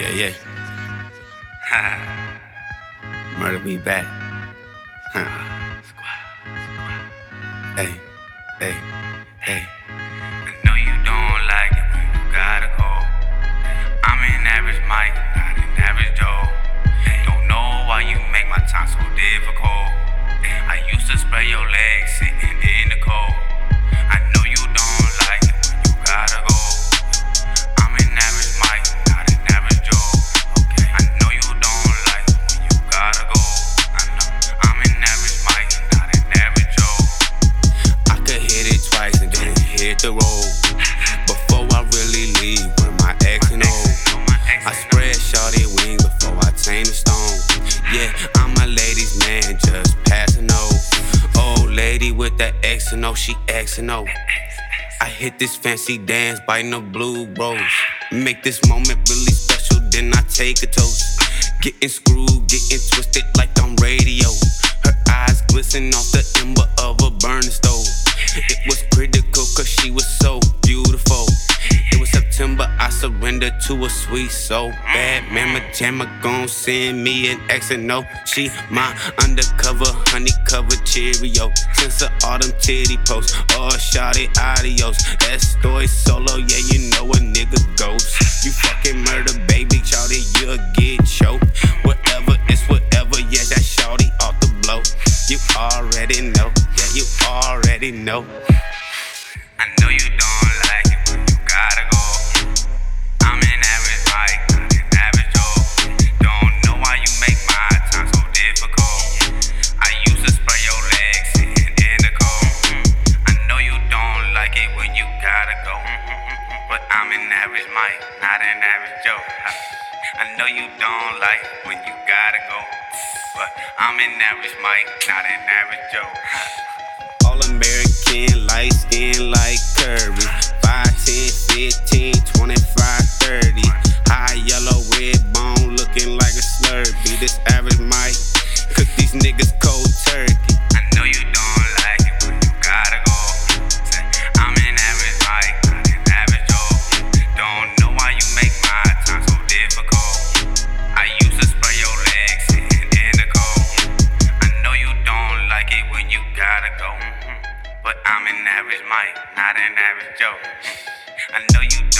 Yeah, yeah. Ha. Murder be back. Huh. Hey, hey, hey. I know you don't like it when you gotta go. I'm an average Mike, not an average Joe. Don't know why you make my time so difficult. I used to spray your legs sitting the road. Before I really leave, when my ex know. I spread shorty wings before I tame the stone. Yeah, I'm a ladies' man, just passing no. Old lady with that X and O, she X and O. I hit this fancy dance, biting the blue rose. Make this moment really special, then I take a toast. Getting screwed, getting twisted like I'm radio. Her eyes glisten off the ember of a burning stove. It was critical cause she was so beautiful. It was September, I surrendered to a sweet soul. Bad mama jamma gon' send me an X and O. She my undercover, honey covered Cheerio. Since the autumn titty post, oh shawty adios. Estoy solo, yeah, you know a nigga ghost. You fucking murder, baby, shawty, you'll get choked. Whatever, it's whatever, yeah, that shawty off the blow. You already know, yeah, you already know. An average Mike, not an average Joe. I know you don't like when you gotta go. But I'm an average Mike, not an average Joe. All American, light average Mike, not an average Joe. I know you